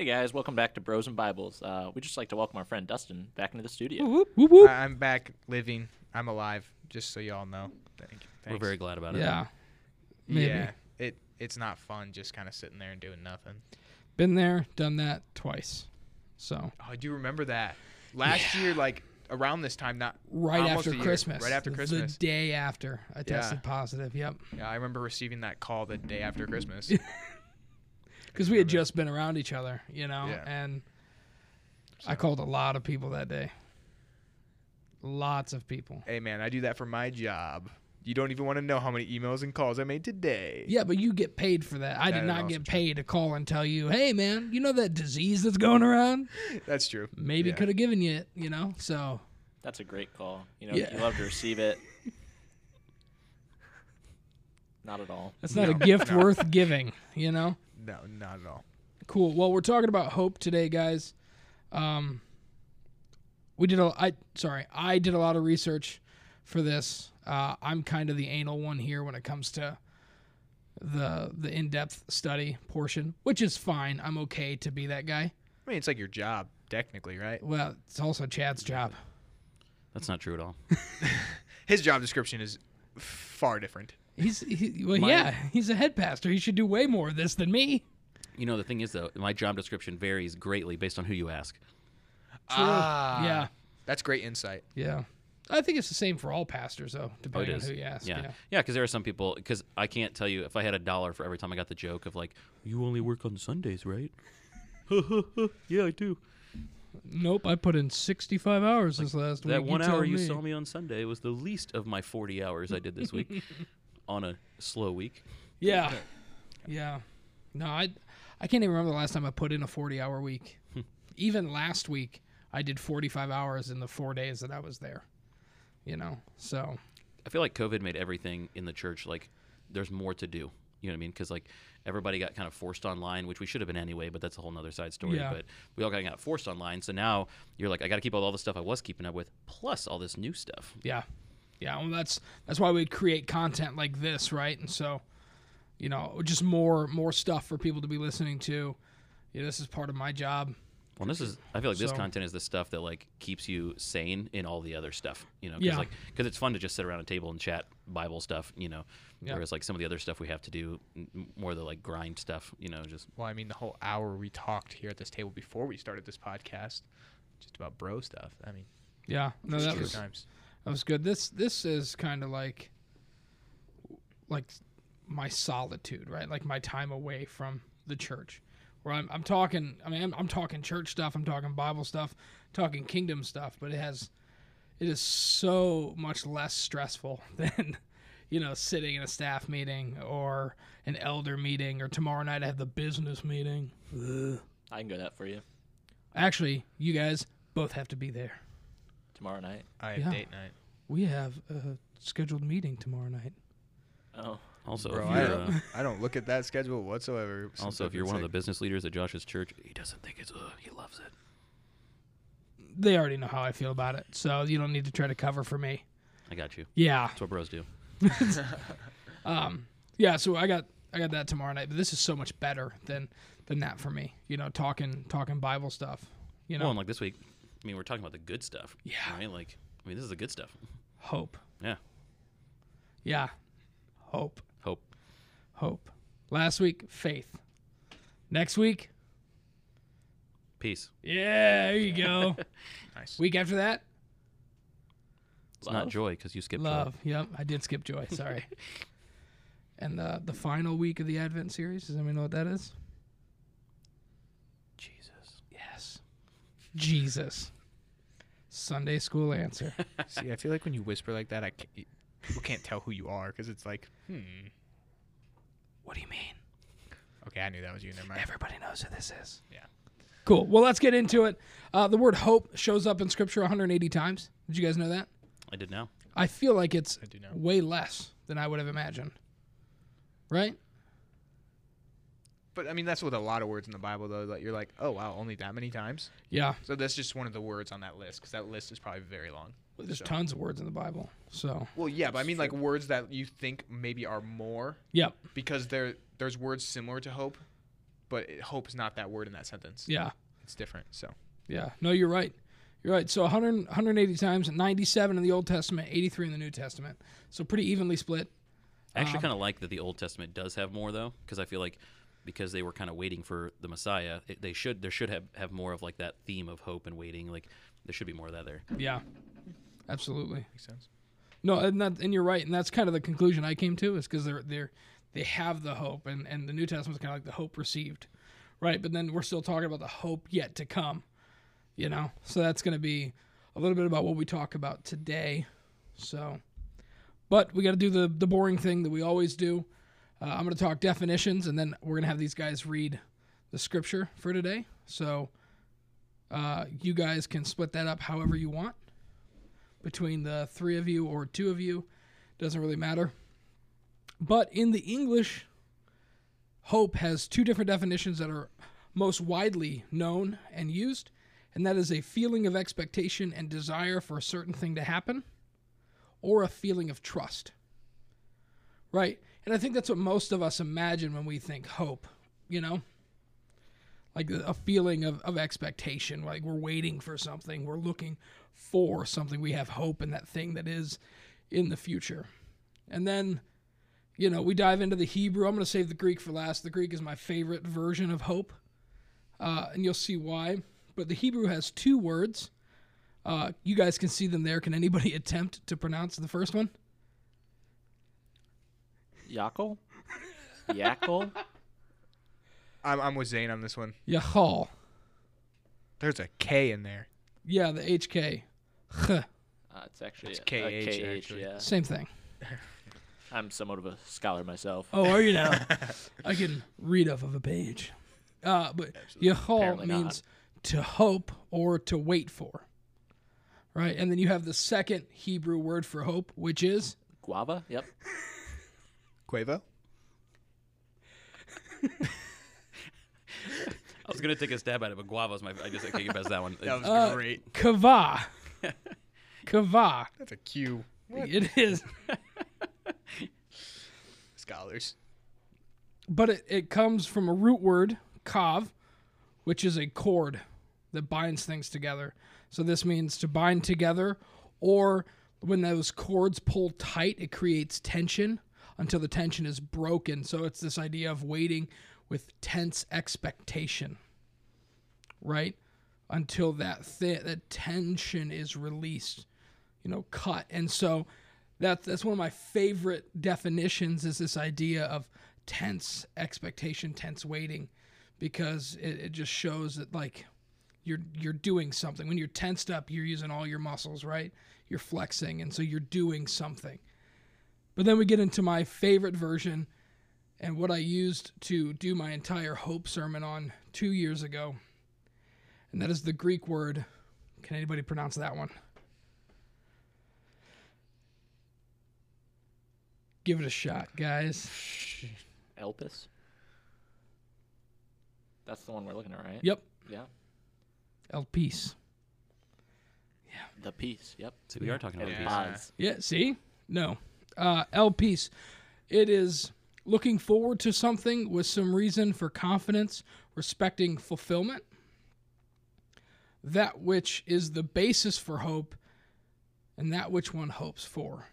Hey guys, welcome back to Bros and Bibles. Uh, we'd just like to welcome our friend Dustin back into the studio. Whoop, whoop, whoop. I- I'm back living. I'm alive. Just so y'all know. Thank you. We're Thanks. very glad about it. Yeah. Maybe. Yeah. It it's not fun just kind of sitting there and doing nothing. Been there, done that twice. So Oh, I do remember that. Last year, like around this time, not right almost after a year, Christmas. Right after Christmas. The day after I Yeah. tested positive. Yep. yeah, I remember receiving that call the day after Christmas. Because we had just been around each other, you know, Yeah. and I called a lot of people that day. Lots of people. hey man, I do that for my job. You don't even want to know how many emails and calls I made today. Yeah, but you get paid for that. I That did not also get true. paid to call and tell you, hey, man, you know that disease that's going around? That's true. Maybe Yeah. could have given you it, you know? So, That's a great call. You know, Yeah. you love to receive it. Not at all. that's not a gift no. worth giving, you know? No, not at all. Cool. Well, we're talking about hope today, guys. Um, we did a. I sorry, I did a lot of research for this. Uh, I'm kind of the anal one here when it comes to the the in-depth study portion, which is fine. I'm okay to be that guy. I mean, it's like your job, technically, right? Well, it's also Chad's job. That's not true at all. His job description is far different. He's he, well, My- yeah, he's a head pastor. He should do way more of this than me. You know, the thing is, though, my job description varies greatly based on who you ask. True. Ah, yeah, That's great insight. yeah. I think it's the same for all pastors, though, depending on who you ask. Yeah. Yeah. Yeah, because there are some people, because I can't tell you if I had a dollar for every time I got the joke of, like, you only work on Sundays, right? yeah, I do. Nope, I put in 65 hours this last week. That one tell hour you me. saw me on Sunday was the least of my 40 hours I did this week on a slow week. Yeah. Yeah. No, I I can't even remember the last time I put in a 40 hour week. Hmm. even last week, I did 45 hours in the four days that I was there. You know, so I feel like COVID made everything in the church like there's more to do. You know what I mean? Because like everybody got kind of forced online, which we should have been anyway, but that's a whole nother side story. Yeah. But we all kind of got forced online, so now you're like, I got to keep all, all the stuff I was keeping up with, plus all this new stuff. yeah. Yeah, well that's that's why we create content like this, right? And so, you know, just more more stuff for people to be listening to. Yeah, this is part of my job. Well, this is I feel like this So- content is the stuff that like keeps you sane in all the other stuff. You know, 'cause Yeah. like because it's fun to just sit around a table and chat Bible stuff. You know, Yeah. whereas like some of the other stuff we have to do m- m- more the like grind stuff. You know, just Well, I mean, the whole hour we talked here at this table before we started this podcast, just about bro stuff. I mean, Yeah. No, that was times. That was good. This this is kind of like like my solitude, right? Like my time away from the church. Where I'm I'm talking I mean I'm, I'm talking church stuff, I'm talking Bible stuff, talking kingdom stuff, but it has it is so much less stressful than you know sitting in a staff meeting or an elder meeting or tomorrow night I have the business meeting. Ugh. I can go that for you Actually, you guys both have to be there. Tomorrow night. I have Yeah. date night. We have a scheduled meeting tomorrow night. Oh, also Bro, if I you're don't, uh, I don't look at that schedule whatsoever. since also I've if you're been one of the sick. business leaders at Josh's church, he doesn't think it's uh, he loves it. they already know how I feel about it, so you don't need to try to cover for me. I got you. Yeah, That's what bros do. um, yeah. So I got I got that tomorrow night, but this is so much better than than that for me. You know, talking talking Bible stuff. You know, Well, and like this week, I mean, we're talking about the good stuff. Yeah. Right? Like, I mean, this is the good stuff. hope. Yeah. Yeah, hope, Hope. hope. Last week, faith. Next week, Peace. yeah, there you go. Nice. week after that, It's not joy because you skipped love. Yep, I did skip joy. Sorry. and the the final week of the Advent series. Does anyone know what that is? Jesus. Yes. Jesus. Sunday school answer. See, I feel like when you whisper like that, I ca- people can't tell who you are because it's like, hmm. what do you mean? Okay, I knew that was you. Never mind. Everybody knows who this is. Yeah. Cool. Well, let's get into it. Uh, the word hope shows up in Scripture 180 times. Did you guys know that? I did now. I feel like it's I do know. way less than I would have imagined. Right? But I mean, that's with a lot of words in the Bible, though. That you're like, oh wow, only that many times. Yeah. So that's just one of the words on that list because that list is probably very long. There's So- tons of words in the Bible. So, Well, yeah, but I mean, like words that you think maybe are more yep. because there there's words similar to hope, but it, hope is not that word in that sentence. Yeah. It's different. So Yeah. No, you're right. You're right. So 100, 180 times, 97 in the Old Testament, 83 in the New Testament. So pretty evenly split. I actually Um, kind of like that the Old Testament does have more though, because I feel like because they were kind of waiting for the Messiah, it, they should there should have have more of like that theme of hope and waiting. Like there should be more of that there. Yeah. Absolutely. makes sense. No, and that, and you're right, and that's kind of the conclusion I came to is because they're they're they have the hope, and and the New Testament is kind of like the hope received, right? But then we're still talking about the hope yet to come, you know. So that's going to be a little bit about what we talk about today. So, but we got to do the the boring thing that we always do. Uh, I'm going to talk definitions, and then we're going to have these guys read the scripture for today. So, uh, you guys can split that up however you want between the three of you or two of you. Doesn't really matter. But in the English, hope has two different definitions that are most widely known and used, and that is a feeling of expectation and desire for a certain thing to happen, or a feeling of trust. Right? And I think that's what most of us imagine when we think hope, you know? Like a feeling of, of expectation, like we're waiting for something, we're looking for something, we have hope in that thing that is in the future. And then, you know, we dive into the Hebrew. I'm going to save the Greek for last. The Greek is my favorite version of hope, uh, and you'll see why. But the Hebrew has two words. Uh, you guys can see them there. Can anybody attempt to pronounce the first one? Yaakov? Yaakov? I'm I'm with Zane on this one. Yahal. There's a K in there. Yeah, the HK. Huh. Uh, it's actually It's a- a KH, actually. yeah. Same thing. I'm somewhat of a scholar myself. Oh, are you now? I can read off of a page. Uh, but Yahal Apparently not. means to hope or to wait for. Right? And then you have the second Hebrew word for hope, which is Guava? Yep. Quavo. I was gonna take a stab at it, but guava was my. I just I can't get past that one. That was Uh, great. kava. kava. That's a Q. It is. Scholars. But it, it comes from a root word, kav, which is a cord that binds things together. So this means to bind together, or when those cords pull tight, it creates tension until the tension is broken. So it's this idea of waiting with tense expectation, right? Until that th- that tension is released, you know, cut. And so that's that's one of my favorite definitions is this idea of tense expectation, tense waiting, because it, it just shows that like you're you're doing something. When you're tensed up, you're using all your muscles, right? You're flexing, and so you're doing something. But then we get into my favorite version and what I used to do my entire hope sermon on two years ago. And that is the Greek word. Can anybody pronounce that one? Give it a shot, guys. Elpis? That's the one we're looking at, right? Yep. Yeah. El Peace. The piece. Yep. So we are talking about And peace. Yeah. pause. Yeah, see? No. Uh, El Peace. It is looking forward to something with some reason for confidence, respecting fulfillment. That which is the basis for hope, and that which one hopes for.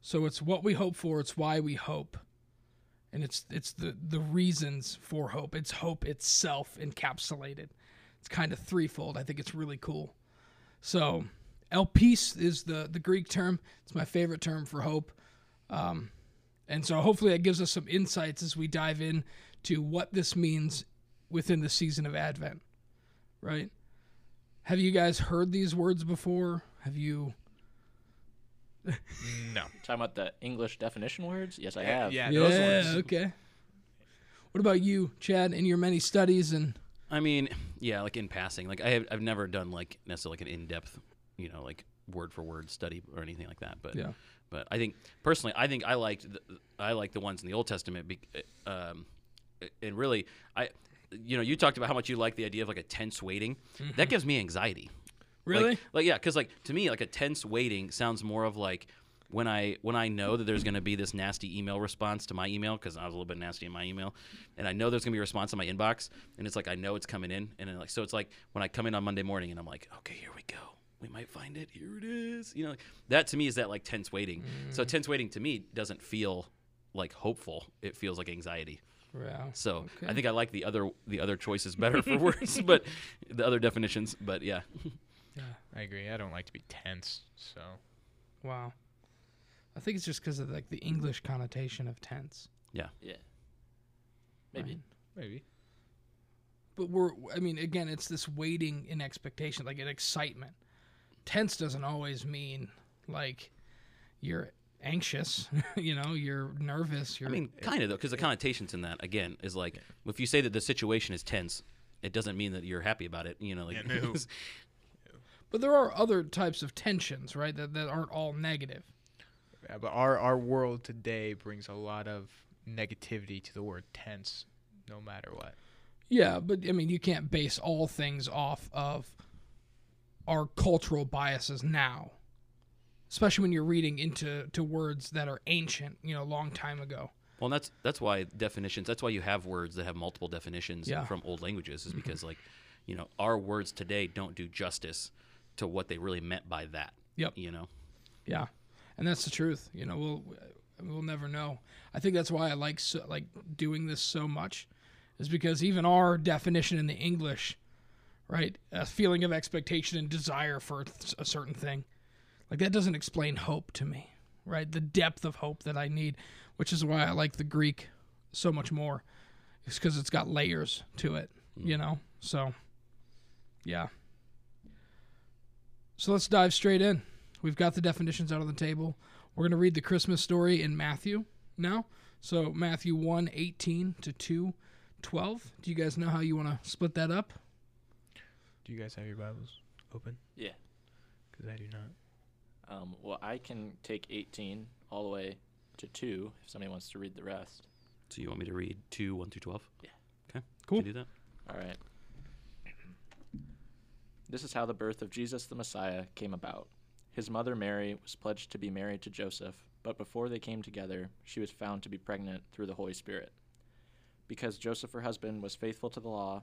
So it's what we hope for, it's why we hope. And it's it's the, the reasons for hope. It's hope itself encapsulated. It's kind of threefold. I think it's really cool. So, elpis is the the Greek term. It's my favorite term for hope. Um, and so, hopefully, that gives us some insights as we dive in to what this means within the season of Advent. Right? Have you guys heard these words before? Have you? No. Talking about the English definition words? Yes, I Yeah, have. yeah. those yeah. ones. Okay. What about you, Chad? In your many studies and I mean, yeah, like in passing, like I have, I've never done like necessarily like an in-depth, you know, like word for word study or anything like that. But Yeah. but I think personally, I think I liked the, I like the ones in the Old Testament. be- Um, and really, I, you know, you talked about how much you like the idea of like a tense waiting. That gives me anxiety. really, Like, like yeah, because like to me, like a tense waiting sounds more of like when I when I know that there's going to be this nasty email response to my email because I was a little bit nasty in my email, and I know there's going to be a response in my inbox, and it's like I know it's coming in, and then like so it's like when I come in on Monday morning and I'm like, okay, here we go, we might find it, here it is, you know, that to me is that like tense waiting. So mm. tense waiting to me doesn't feel like hopeful; it feels like anxiety. Yeah. So I think I like the other the other choices better for words, but the other definitions. But yeah, Yeah. I agree. I don't like to be tense, so Wow. I think it's just because of like the English connotation of tense. Yeah. Yeah. Maybe. right? maybe. But we're, I mean, again, it's this waiting in expectation, like an excitement. Tense doesn't always mean like you're anxious, you know, you're nervous. You're, I mean, kind of though, because the connotations in that again is like if you say that the situation is tense, it doesn't mean that you're happy about it. You know, like Yeah, no. but there are other types of tensions, right? That that aren't all negative. Yeah, but our our world today brings a lot of negativity to the word tense, no matter what. Yeah, but I mean, you can't base all things off of our cultural biases now, especially when you're reading into to words that are ancient, you know, a long time ago. well, that's that's why definitions. That's why you have words that have multiple definitions Yeah. from old languages, is mm-hmm. because like, you know, our words today don't do justice to what they really meant by that. Yep. You know. Yeah, and that's the truth. You know, we'll we'll never know. I think that's why I like so, like doing this so much, is because even our definition in the English, right, a feeling of expectation and desire for a certain thing, like that doesn't explain hope to me, right? The depth of hope that I need, which is why I like the Greek so much more, is because it's got layers to it. You know, so yeah. So let's dive straight in. We've got the definitions out on the table. We're going to read the Christmas story in Matthew now. So Matthew 1 18 to 2 12. Do you guys know how you want to split that up? Do you guys have your Bibles open? Yeah. Because I do not. Um, well, I can take 18 all the way to 2 if somebody wants to read the rest. So you want me to read two one through twelve? Yeah. Okay. Cool. Can you do that? All right. This is how the birth of Jesus the Messiah came about. His mother Mary was pledged to be married to Joseph, but before they came together, she was found to be pregnant through the Holy Spirit. Because Joseph, her husband, was faithful to the law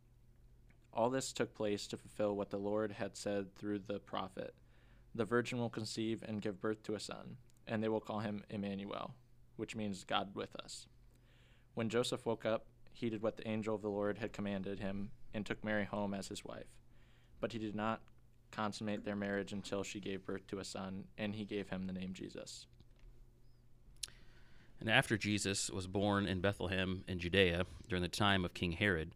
All this took place to fulfill what the Lord had said through the prophet The virgin will conceive and give birth to a son, and they will call him Emmanuel, which means God with us. When Joseph woke up, he did what the angel of the Lord had commanded him and took Mary home as his wife. But he did not consummate their marriage until she gave birth to a son, and he gave him the name Jesus. And after Jesus was born in Bethlehem in Judea during the time of King Herod,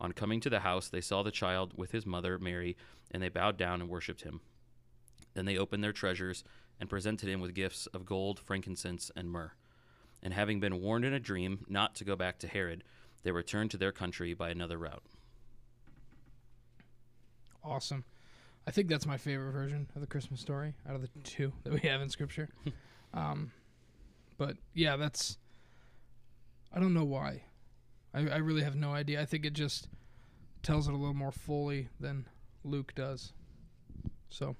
On coming to the house, they saw the child with his mother, Mary, and they bowed down and worshipped him. Then they opened their treasures and presented him with gifts of gold, frankincense, and myrrh. And having been warned in a dream not to go back to Herod, they returned to their country by another route. Awesome. I think that's my favorite version of the Christmas story out of the two that we have in Scripture. um, but yeah, that's. I don't know why. I, I really have no idea. I think it just tells it a little more fully than Luke does. So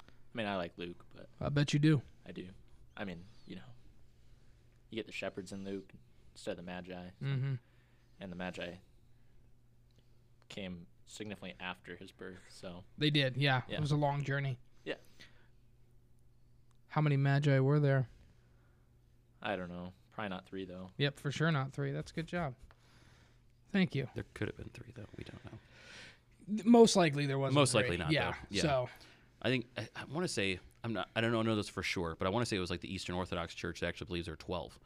I mean, I like Luke, but I bet you do. I do. I mean, you know, you get the shepherds in Luke instead of the Magi, Mm-hmm. and the Magi came significantly after his birth. So They did, yeah. Yeah. It was a long journey. Yeah. How many magi were there? I don't know. Probably not three though. Yep, for sure not three. That's a good job. Thank you. There could have been three though. We don't know. Most likely there wasn't. Most three. likely not, Yeah. though. Yeah. So I think I, I want to say I'm not. I don't know, know this for sure, but I want to say it was like the Eastern Orthodox Church that actually believes there are twelve.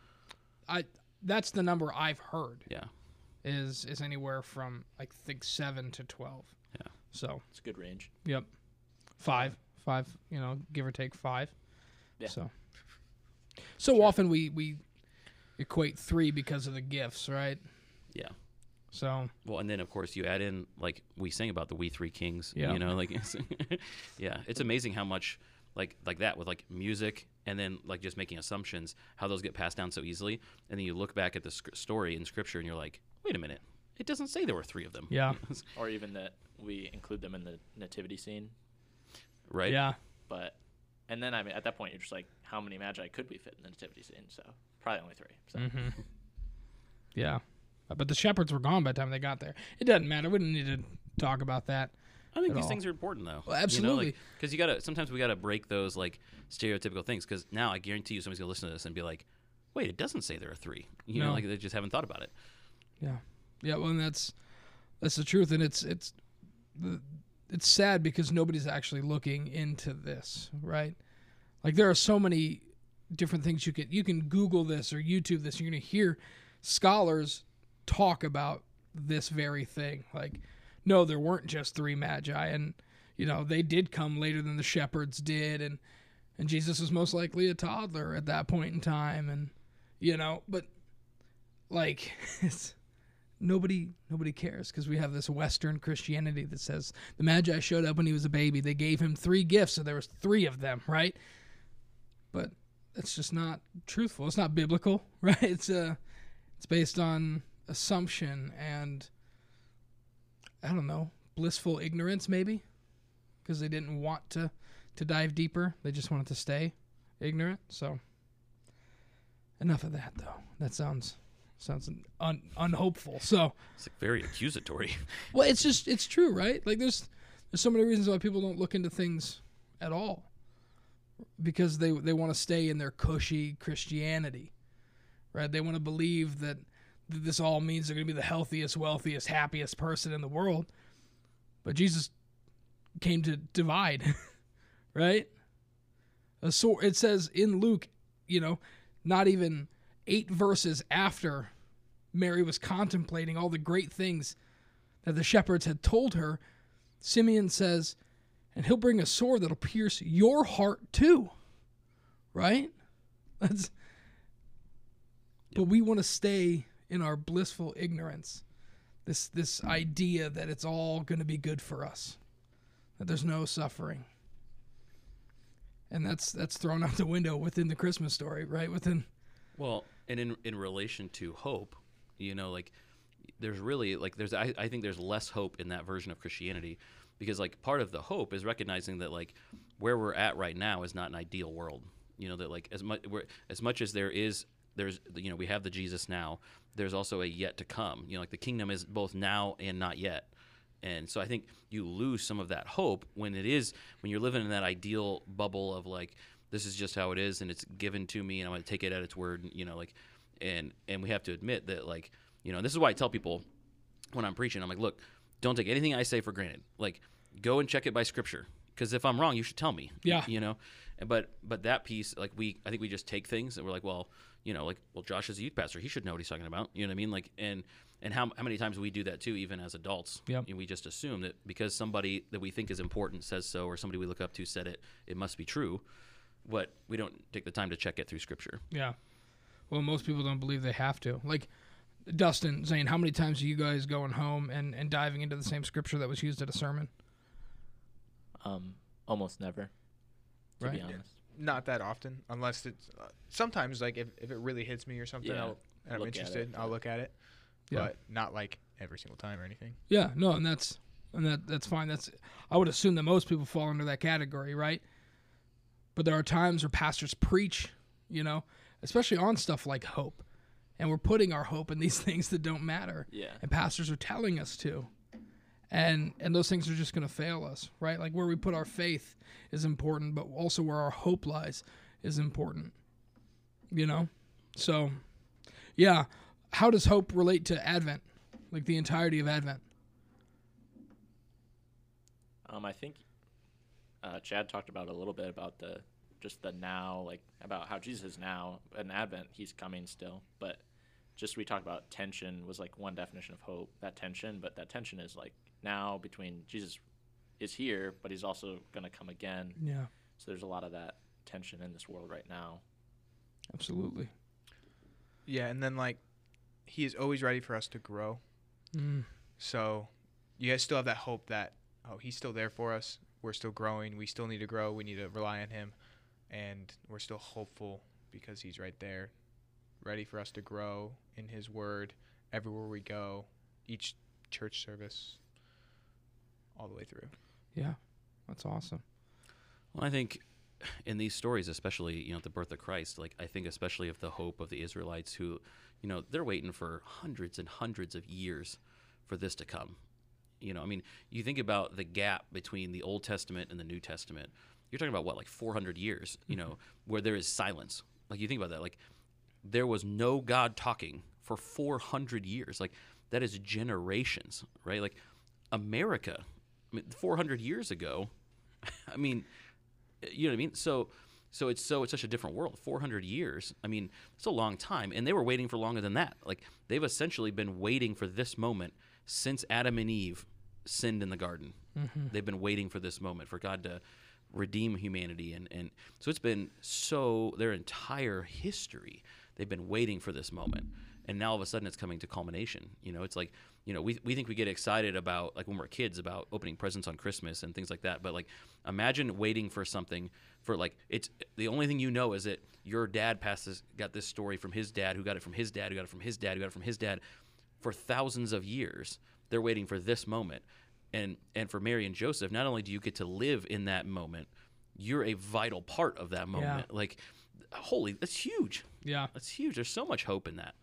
I that's the number I've heard Yeah. is is anywhere from like think seven to twelve. Yeah. So It's a good range. yep, five, five. You know, give or take five. Yeah. So so often we we equate three because of the gifts, right? Yeah. So Well, and then of course you add in like we sing about the we three kings. Yeah. You know, like it's, yeah, it's amazing how much like like that with like music and then like just making assumptions how those get passed down so easily, and then you look back at the sc- story in scripture and you're like, wait a minute, it doesn't say there were three of them. yeah, Or even that we include them in the nativity scene. right. yeah, But and then I mean at that point you're just like, how many magi could we fit in the nativity scene? So probably only three. So hmm yeah. Uh, but the shepherds were gone by the time they got there. It doesn't matter. We don't need to talk about that. I think these all. things are important though. Well, absolutely. Because you, know, like, you gotta sometimes we gotta break those like stereotypical things. Because now I guarantee you somebody's gonna listen to this and be like, wait, it doesn't say there are three. You know, like they just haven't thought about it. Yeah, yeah. Well, and that's that's the truth, and it's it's it's sad because nobody's actually looking into this, right? Like there are so many different things you can you can Google this or YouTube this. You're gonna hear scholars talk about this very thing. Like, no, there weren't just three magi, and you know they did come later than the shepherds did, and and Jesus was most likely a toddler at that point in time, and you know, but like it's nobody nobody cares because we have this western christianity that says the magi showed up when he was a baby. They gave him three gifts so there was three of them right? But that's just not truthful. It's not biblical right? It's uh it's based on assumption and i don't know blissful ignorance maybe because they didn't want to to dive deeper they just wanted to stay ignorant so enough of that though that sounds sounds un, unhopeful so It's like very accusatory. well, it's just it's true, right? Like there's there's so many reasons why people don't look into things at all because they they want to stay in their cushy Christianity, right? They want to believe that, that this all means they're going to be the healthiest, wealthiest, happiest person in the world. But Jesus came to divide, right? A sword. It says in Luke, you know, not even eight verses after Mary was contemplating all the great things that the shepherds had told her, Simeon says, and he'll bring a sword that'll pierce your heart too. Right? That's But we want to stay in our blissful ignorance. This this idea that it's all going to be good for us. That there's no suffering. And that's that's thrown out the window within the Christmas story, right? Within Well, and in in relation to hope, you know, like there's really like there's I, I think there's less hope in that version of Christianity because like part of the hope is recognizing that like where we're at right now is not an ideal world. You know that like as much as much as there is there's you know we have the Jesus now, there's also a yet to come. You know like the kingdom is both now and not yet. And so I think you lose some of that hope when it is when you're living in that ideal bubble of like this is just how it is and it's given to me and I'm going to take it at its word, you know, like and and we have to admit that like, you know, this is why I tell people when I'm preaching, I'm like, look, don't take anything I say for granted. Like go and check it by scripture because if I'm wrong, you should tell me. Yeah. You know. And but but that piece like we I think we just take things and we're like, well, you know, like well Josh is a youth pastor, he should know what he's talking about. You know what I mean? Like and and how, how many times we do that too, even as adults. Yep. And we just assume that because somebody that we think is important says so, or somebody we look up to said it, it must be true. But we don't take the time to check it through Scripture. Yeah. Well, most people don't believe they have to. Like Dustin saying, how many times are you guys going home and, and diving into the same scripture that was used at a sermon? Um, almost never. To Right. be honest. Not that often, unless it's uh, sometimes like if, if it really hits me or something, Yeah, I'll, and I'm look at it, interested, I'll yeah. look at it. Yeah. but not like every single time or anything. Yeah, no, and that's and that that's fine. That's I would assume that most people fall under that category, right? But there are times where pastors preach, you know, especially on stuff like hope. And we're putting our hope in these things that don't matter. Yeah. And pastors are telling us to. And and those things are just going to fail us, right? Like where we put our faith is important, but also where our hope lies is important. You know? So yeah, how does hope relate to Advent? Like the entirety of Advent? Um, I think uh, Chad talked about a little bit about the just the now, like about how Jesus is now in Advent, he's coming still. But just we talked about tension was like one definition of hope. That tension, but that tension is like now between Jesus is here, but he's also going to come again. Yeah, So there's a lot of that tension in this world right now. absolutely. Yeah, and then like he is always ready for us to grow. Mm. So you guys still have that hope that oh he's still there for us. We're still growing. We still need to grow. We need to rely on him, and we're still hopeful because he's right there, ready for us to grow in his word everywhere we go, each church service, all the way through. Yeah, that's awesome. Well, I think in these stories, especially you know the birth of Christ, like I think especially of the hope of the Israelites who, you know, they're waiting for hundreds and hundreds of years for this to come. You know, I mean, you think about the gap between the Old Testament and the New Testament. You're talking about what, like 400 years, you know, mm-hmm. where there is silence. Like you think about that, like there was no God talking for 400 years. Like that is generations, right? Like America, I mean, 400 years ago, I mean, you know what I mean? So, so it's so it's such a different world. 400 years. I mean, it's a long time, and they were waiting for longer than that. Like they've essentially been waiting for this moment since Adam and Eve sinned in the garden. Mm-hmm. They've been waiting for this moment for God to redeem humanity, and and so it's been so their entire history. They've been waiting for this moment, and now all of a sudden it's coming to culmination. You know, it's like you know we we think we get excited about like when we're kids about opening presents on Christmas and things like that, but like imagine waiting for something for like it's the only thing you know is that your dad passes got this story from his dad who got it from his dad who got it from his dad who got it from his dad for thousands of years. They're waiting for this moment. And and for mary and joseph not only do you get to live in that moment you're a vital part of that moment. Yeah. like holy that's huge. Yeah, that's huge. There's so much hope in that.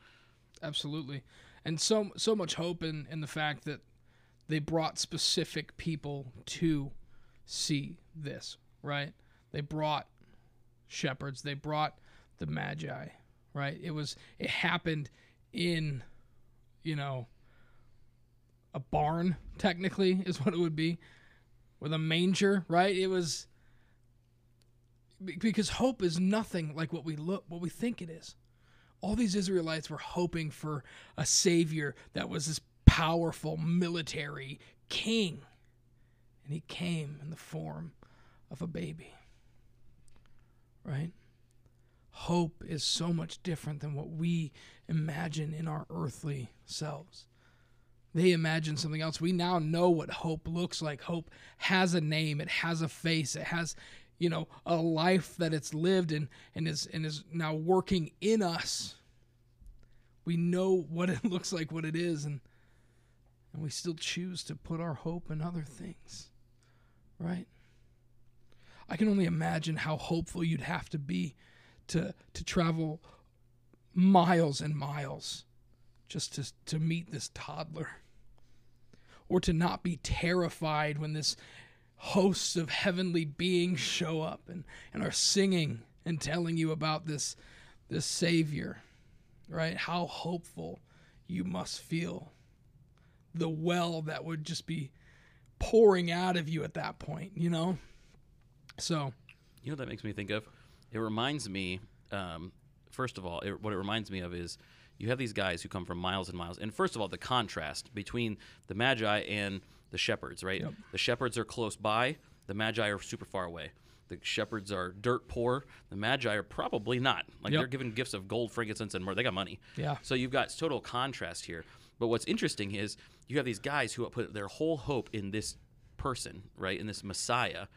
Absolutely. And so so much hope in in the fact that they brought specific people to see this, right? They brought shepherds, they brought the magi, right? It was it happened in you know a barn technically is what it would be with a manger, right? It was because hope is nothing like what we look what we think it is. All these Israelites were hoping for a savior that was this powerful military king. And he came in the form of a baby. Right? Hope is so much different than what we imagine in our earthly selves. They imagine something else. We now know what hope looks like. Hope has a name, it has a face, it has, you know, a life that it's lived and, and is and is now working in us. We know what it looks like, what it is, and and we still choose to put our hope in other things. Right? I can only imagine how hopeful you'd have to be to to travel miles and miles just to to meet this toddler or to not be terrified when this hosts of heavenly beings show up and, and are singing and telling you about this this savior right how hopeful you must feel the well that would just be pouring out of you at that point you know so You know what that makes me think of? It reminds me, um, first of all, it, what it reminds me of is you have these guys who come from miles and miles. And first of all, the contrast between the Magi and the shepherds, right? Yep. The shepherds are close by, the Magi are super far away. The shepherds are dirt poor. The Magi are probably not. Like Yep. they're given gifts of gold, frankincense, and myrrh. They got money. Yeah. So you've got total contrast here. But what's interesting is you have these guys who put their whole hope in this person, right? In this Messiah.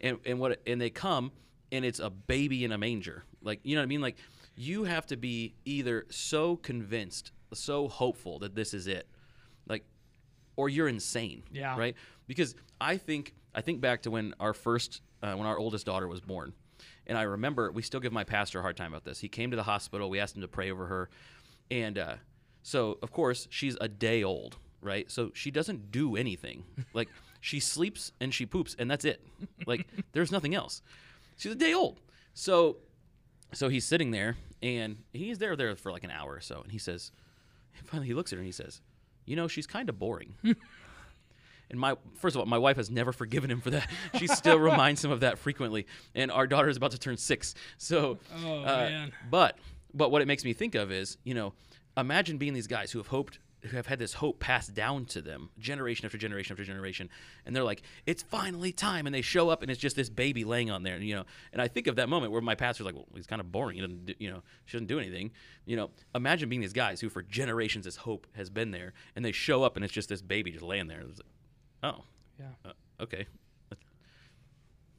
And and what and they come and it's a baby in a manger. Like you know what I mean? Like you have to be either so convinced so hopeful that this is it, or you're insane. Yeah. Right. Because I think I think back to when our first uh, when our oldest daughter was born, and I remember we still give my pastor a hard time about this. He came to the hospital. We asked him to pray over her, and uh, so of course she's a day old, right? So she doesn't do anything. like she sleeps and she poops, and that's it. Like there's nothing else. She's a day old. So so he's sitting there and he's there there for like an hour or so and he says finally he looks at her and he says you know she's kind of boring. And my first of all my wife has never forgiven him for that. She still reminds him of that frequently. And our daughter is about to turn six. So Oh, uh, man. but but what it makes me think of is you know imagine being these guys who have hoped who have had this hope passed down to them generation after generation after generation and they're like it's finally time and they show up and it's just this baby laying on there you know. And i think of that moment where my pastor's like well he's kind of boring he doesn't do, you know she doesn't do anything you know. Imagine being these guys who for generations this hope has been there and they show up and it's just this baby just laying there. It's like, oh Yeah. uh, okay.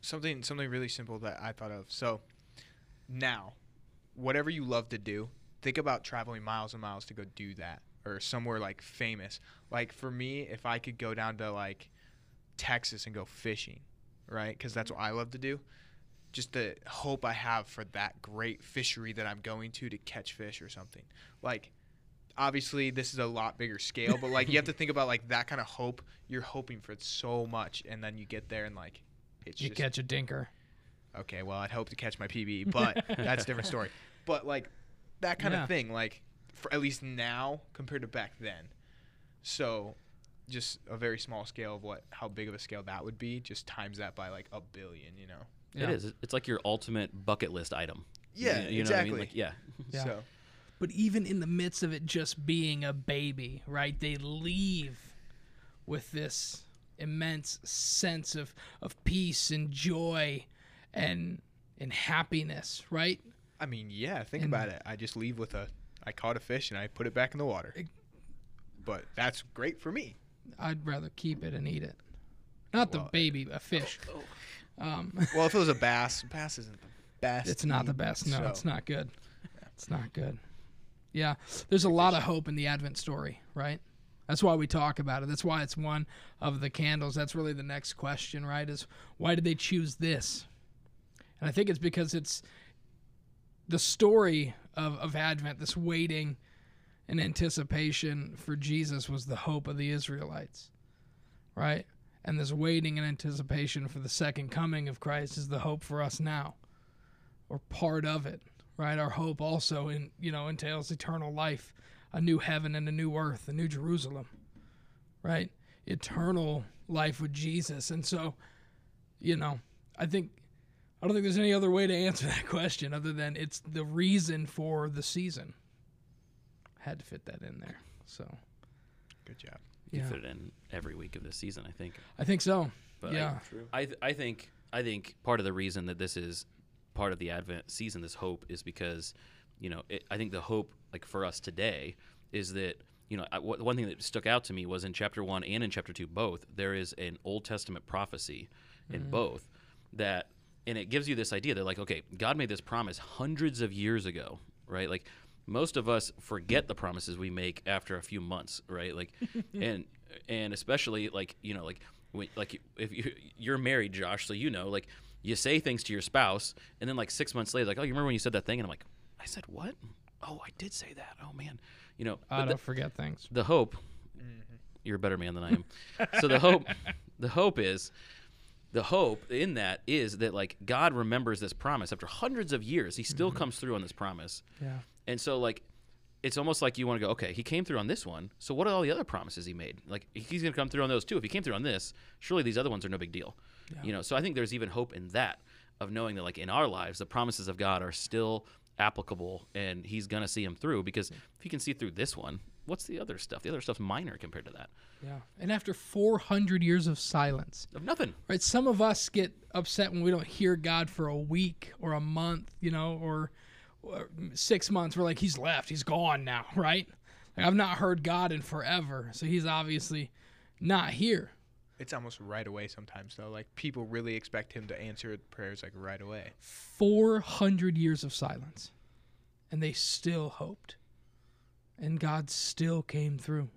Something something really simple that I thought of. So now, whatever you love to do, think about traveling miles and miles to go do that or somewhere like famous. Like for me, if I could go down to like Texas and go fishing, right? Cuz that's what I love to do. Just the hope I have for that great fishery that I'm going to to catch fish or something. Like obviously this is a lot bigger scale, but like you have to think about like that kind of hope. You're hoping for it so much and then you get there and like it's You just catch a dinker. okay, well, I'd hope to catch my PB, but that's a different story. But like that kind Yeah. of thing, like for at least now compared to back then. So just a very small scale of what how big of a scale that would be, just times that by like a billion, you know. Yeah. it is it's like your ultimate bucket list item Yeah, you, you know exactly. what I mean? like yeah Yeah. So But even in the midst of it just being a baby, right? They leave with this immense sense of, of peace and joy and and happiness, right? I mean, yeah, think And- about it. I just leave with a I caught a fish and I put it back in the water. But that's great for me. I'd rather keep it and eat it. Not the Well, baby, a fish. Um, Well, if it was a bass, bass isn't the best. it's not the eat, best. No, so- it's not good. It's not good. Yeah, there's a lot of hope in the Advent story, right? That's why we talk about it. That's why it's one of the candles. That's really the next question, right? Is why did they choose this? And I think it's because it's the story of, of Advent, this waiting and anticipation for Jesus was the hope of the Israelites, right? And this waiting and anticipation for the second coming of Christ is the hope for us now, or part of it, right? Our hope also in you know entails eternal life, a new heaven and a new earth, a new Jerusalem, right? Eternal life with Jesus, and so, you know, I think I don't think there's any other way to answer that question other than it's the reason for the season. Had to fit that in there, so. Good job. you yeah, fit it in every week of this season i think. I think so. But yeah, I, th- I think I think part of the reason that this is part of the Advent season, this hope, is because you know it, I think the hope like for us today is that you know I, wh- one thing that stuck out to me was in chapter one and in chapter two both there is an Old Testament prophecy in mm. both that and it gives you this idea that like okay God made this promise hundreds of years ago right? Like most of us forget the promises we make after a few months right? Like and and especially like you know like when, like if you you're married Josh so you know like you say things to your spouse and then like 6 months later like oh you remember when you said that thing? And I'm like I said what? Oh I did say that. Oh man. You know ah, I don't the, forget things. the hope mm-hmm. you're a better man than I am. So the hope the hope is the hope in that is that like God remembers this promise after hundreds of years he still mm-hmm. comes through on this promise Yeah, and so like it's almost like you want to go, okay, he came through on this one. So what are all the other promises he made? Like he's going to come through on those too. If he came through on this, surely these other ones are no big deal. You know, so I think there's even hope in that of knowing that like in our lives the promises of God are still applicable and he's going to see them through because if he can see through this one, what's the other stuff? The other stuff's minor compared to that. yeah. And after 400 years of silence, Of nothing. right? Some of us get upset when we don't hear God for a week or a month, you know, or, or six months. We're like, He's left, He's gone now, right? Like, I've not heard God in forever, so He's obviously not here. It's almost right away sometimes though. Like people really expect him to answer prayers like right away. 400 years of silence, and they still hoped. And God still came through.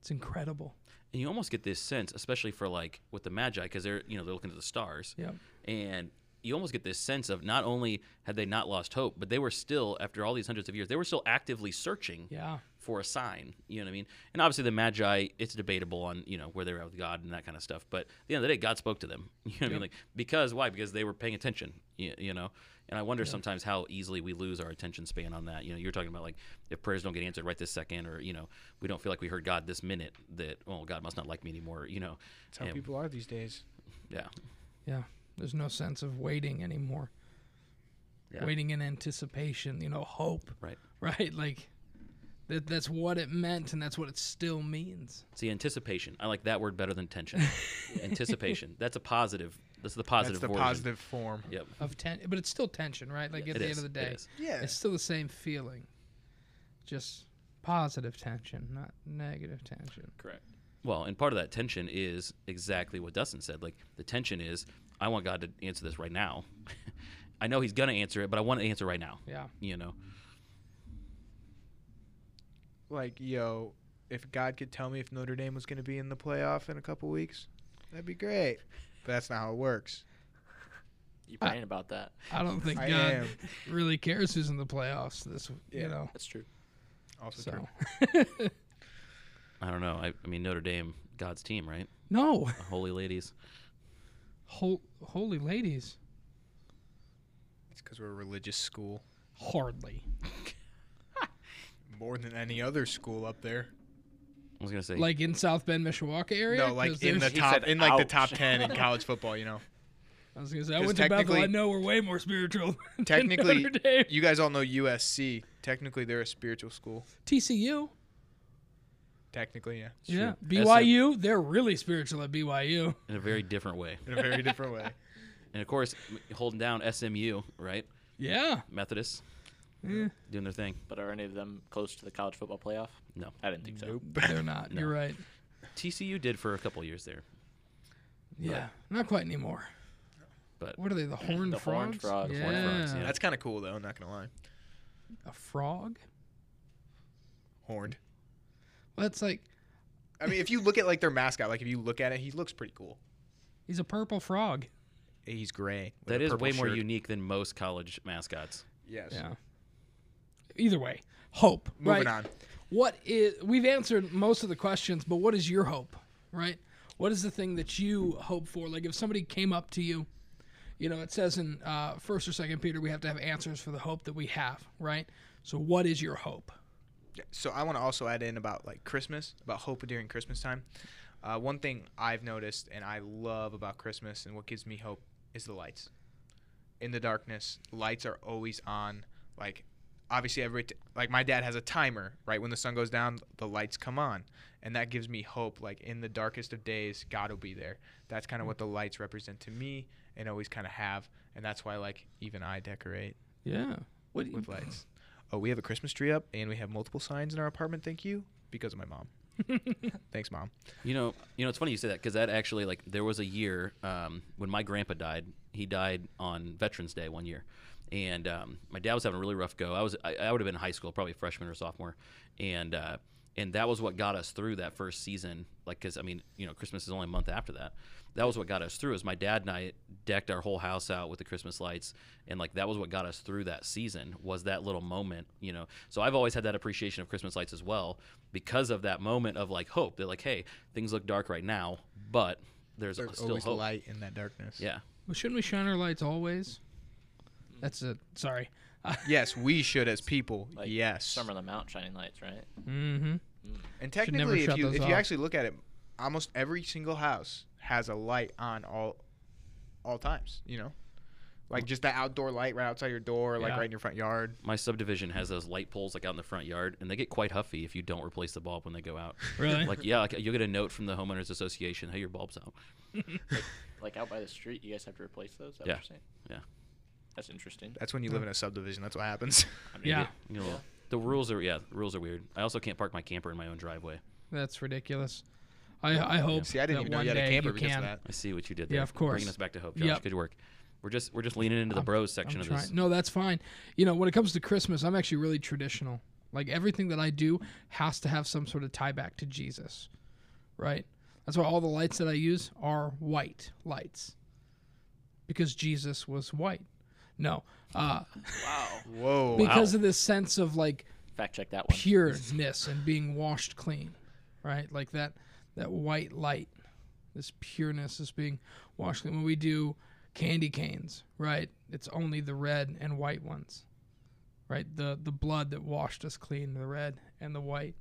It's incredible. And you almost get this sense, especially for like with the Magi, because they're you know they're looking at the stars, Yep. and you almost get this sense of not only had they not lost hope, but they were still after all these hundreds of years, they were still actively searching Yeah. For a sign. You know what I mean? And obviously the Magi, it's debatable on you know where they're at with God and that kind of stuff. But at the end of the day, God spoke to them. You know what I mean? Like because why? Because they were paying attention. You, you know. And I wonder sometimes how easily we lose our attention span on that. You know, you're talking about like if prayers don't get answered right this second, or you know, we don't feel like we heard God this minute. That oh, God must not like me anymore. You know, That's how Yeah. people are these days. yeah, Yeah. There's no sense of waiting anymore. Yeah. Waiting in anticipation, you know, hope. Right. Right? Like that that's what it meant and that's what it still means. See, anticipation. I like that word better than tension. anticipation. That's a positive. That's the positive. That's the version. positive form. Yep. Of ten but it's still tension, right? Like at It the is, end of the day. is. Yeah. It's still the same feeling. Just positive tension, not negative tension. Correct. Well, and part of that tension is exactly what Dustin said. Like the tension is, I want God to answer this right now. I know He's gonna answer it, but I want to answer right now. Yeah. You know. Like, yo, if God could tell me if Notre Dame was going to be in the playoff in a couple weeks, that'd be great. But that's not how it works. You I- praying about that? I don't think I God am. really cares who's in the playoffs this Yeah. you know. That's true. Also true. I don't know. I, I mean Notre Dame, God's team, right? No. Holy ladies. Hol- holy ladies. It's because we're a religious school. Hardly. More than any other school up there. I was gonna say. Like in South Bend, Mishawaka area. No, like 'Cause in the top, said, in like the top ten in college football. You know, I was gonna say I 'cause went to Bethel. I know we're way more spiritual. than technically, Notre Dame. you guys all know USC. Technically, they're a spiritual school. TCU. Technically, yeah, It's true. Yeah. SM BYU. They're really spiritual at BYU. in a very different way. in a very different way. And of course, holding down SMU, right? Yeah. Methodists Eh, doing their thing. But are any of them close to the college football playoff? No. I didn't think so. Nope. they're not. No. You're right. TCU did for a couple years there. Yeah. Not quite anymore. But What are they? The horned The frogs. horned frogs. Yeah. Horned frogs, yeah. That's kind of cool though. Not gonna lie. A frog. Horned. Well, that's like I mean, if you look at like their mascot, like if you look at it, he looks pretty cool. he's a purple frog. He's gray. That is that a is purple way more unique than most college mascots. Yes. Yeah. Either way, hope. Moving right? on. What is? We've answered most of the questions, but what is your hope? Right? What is the thing that you hope for? Like if somebody came up to you, you know, it says in uh, First or Second Peter, we have to have answers for the hope that we have. Right? So, what is your hope? So I want to also add in about like Christmas, about hope during Christmas time. Uh, one thing I've noticed and I love about Christmas and what gives me hope is the lights. In the darkness, lights are always on. Like obviously every t- like my dad has a timer, right? When the sun goes down, the lights come on, and that gives me hope. Like in the darkest of days, God will be there. That's kind of what the lights represent to me, and always kind of have, and that's why like even I decorate Yeah. What? with lights. Oh, we have a Christmas tree up, and we have multiple signs in our apartment. Thank you, because of my mom. Thanks, mom. You know, you know, it's funny you say that because that actually, like, there was a year um, when my grandpa died. He died on Veterans Day one year, and um, my dad was having a really rough go. I was, I, I would have been in high school, probably freshman or sophomore, and uh, and that was what got us through that first season. Like, because I mean, you know, Christmas is only a month after that. That was what got us through. Is my dad and I decked our whole house out with the Christmas lights, and like that was what got us through that season. Was that little moment, you know? So I've always had that appreciation of Christmas lights as well because of that moment of like hope. They're like, hey, things look dark right now, but there's, There's still always hope. light in that darkness. Yeah. Well, shouldn't we shine our lights always? That's a sorry. Yes, we should as people. Like yes. Sermon on the Mount shining lights, right? Mm-hmm. And Should never technically, if you those if you actually look at it, almost every single house has a light on all all times. You know, like just that outdoor light right outside your door, like Yeah. right in your front yard. My subdivision has those light poles like out in the front yard, and they get quite huffy if you don't replace the bulb when they go out. Really? like, yeah, like, you'll get a note from the homeowners association, hey, your bulb's out. Like out by the street, you guys have to replace those. Is that Yeah. What you're saying? Yeah. That's interesting. That's when you live in a subdivision. That's what happens. I mean, Yeah. You know, the rules are yeah, the rules are weird. I also can't park my camper in my own driveway. That's ridiculous. I I hope. See, I didn't that even know one you had a day camper because can. of that. I see what you did there. Yeah, of course. Bringing us back to hope, Josh. Yep. Good work. We're just we're just leaning into the I'm- bros section I'm of trying. this. No, that's fine. You know, when it comes to Christmas, I'm actually really traditional. Like everything that I do has to have some sort of tie back to Jesus, right? That's why all the lights that I use are white lights because Jesus was white. No, uh, Wow. Whoa. because of this sense of like Fact check that one. pureness and being washed clean, right? Like that that white light, this pureness is being washed clean. When we do candy canes, right? It's only the red and white ones, right? The the blood that washed us clean, the red and the white.